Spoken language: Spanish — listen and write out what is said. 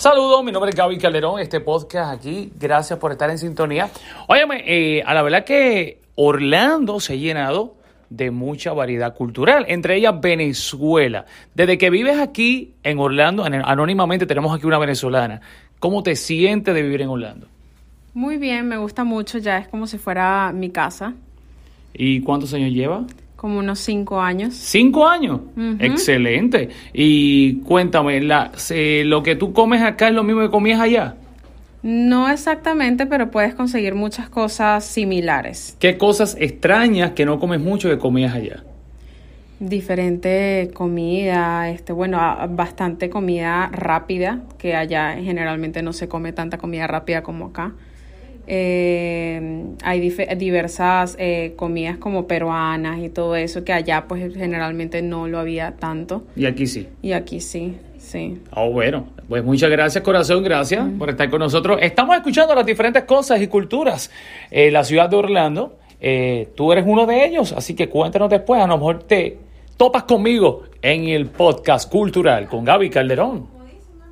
Saludos, mi nombre es Gaby Calderón, este podcast aquí, gracias por estar en sintonía. Óyeme, eh, a la verdad que Orlando se ha llenado de mucha variedad cultural, entre ellas Venezuela. Desde que vives aquí en Orlando, anónimamente tenemos aquí una venezolana. ¿Cómo te sientes de vivir en Orlando? Muy bien, me gusta mucho, ya es como si fuera mi casa. ¿Y cuántos años lleva? Como unos cinco años. ¿Cinco años? Excelente. Y cuéntame, la, ¿lo que tú comes acá es lo mismo que comías allá? No exactamente, pero puedes conseguir muchas cosas similares. ¿Qué cosas extrañas que no comes mucho que comías allá? Diferente comida, este, bueno, bastante comida rápida, que allá generalmente no se come tanta comida rápida como acá. Eh, hay diversas eh, comidas como peruanas y todo eso que allá pues generalmente no lo había tanto. Y aquí sí. Y aquí sí, sí. Oh, bueno, pues muchas gracias corazón, gracias por estar con nosotros. Estamos escuchando las diferentes cosas y culturas en la ciudad de Orlando. Eh, tú eres uno de ellos, así que cuéntanos después, a lo mejor te topas conmigo en el podcast cultural con Gaby Calderón.